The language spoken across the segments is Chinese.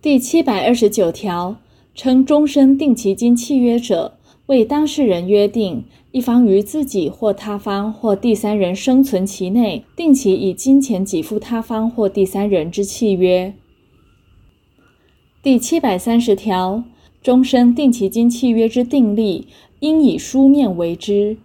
第七百二十九条，称终身定期金契约者，为当事人约定一方于自己或他方或第三人生存期内，定期以金钱给付他方或第三人之契约。第七百三十条，终身定期金契约之订立，应以书面为之。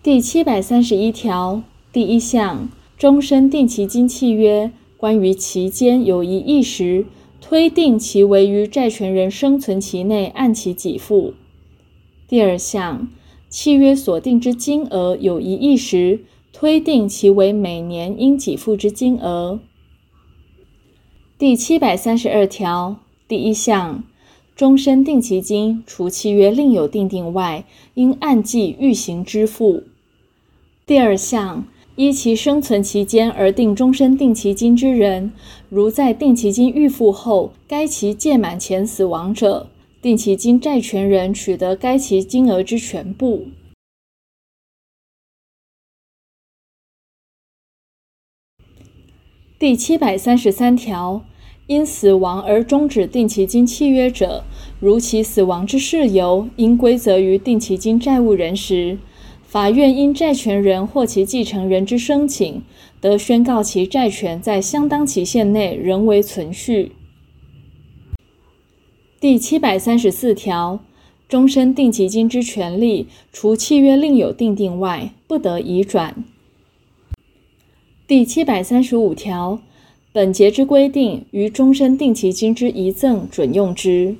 第七百三十一条第一项，终身定期金契约关于其间有异议时，推定其为于债权人生存期内按期给付。第二项，契约所定之金额有异议时，推定其为每年应给付之金额。第七百三十二条第一项，终身定期金除契约另有定定外，应按季预行支付。第二项，依其生存期间而定终身定期金之人，如在定期金预付后，该期届满前死亡者，定期金债权人取得该期金额之全部。第七百三十三条，因死亡而终止定期金契约者，如其死亡之事由应归责于定期金债务人时，法院因债权人或其继承人之申请，得宣告其债权在相当期限内仍为存续。第七百三十四条，终身定期金之权利，除契约另有订定外，不得移转。第七百三十五条，本节之规定于终身定期金之遗赠准用之。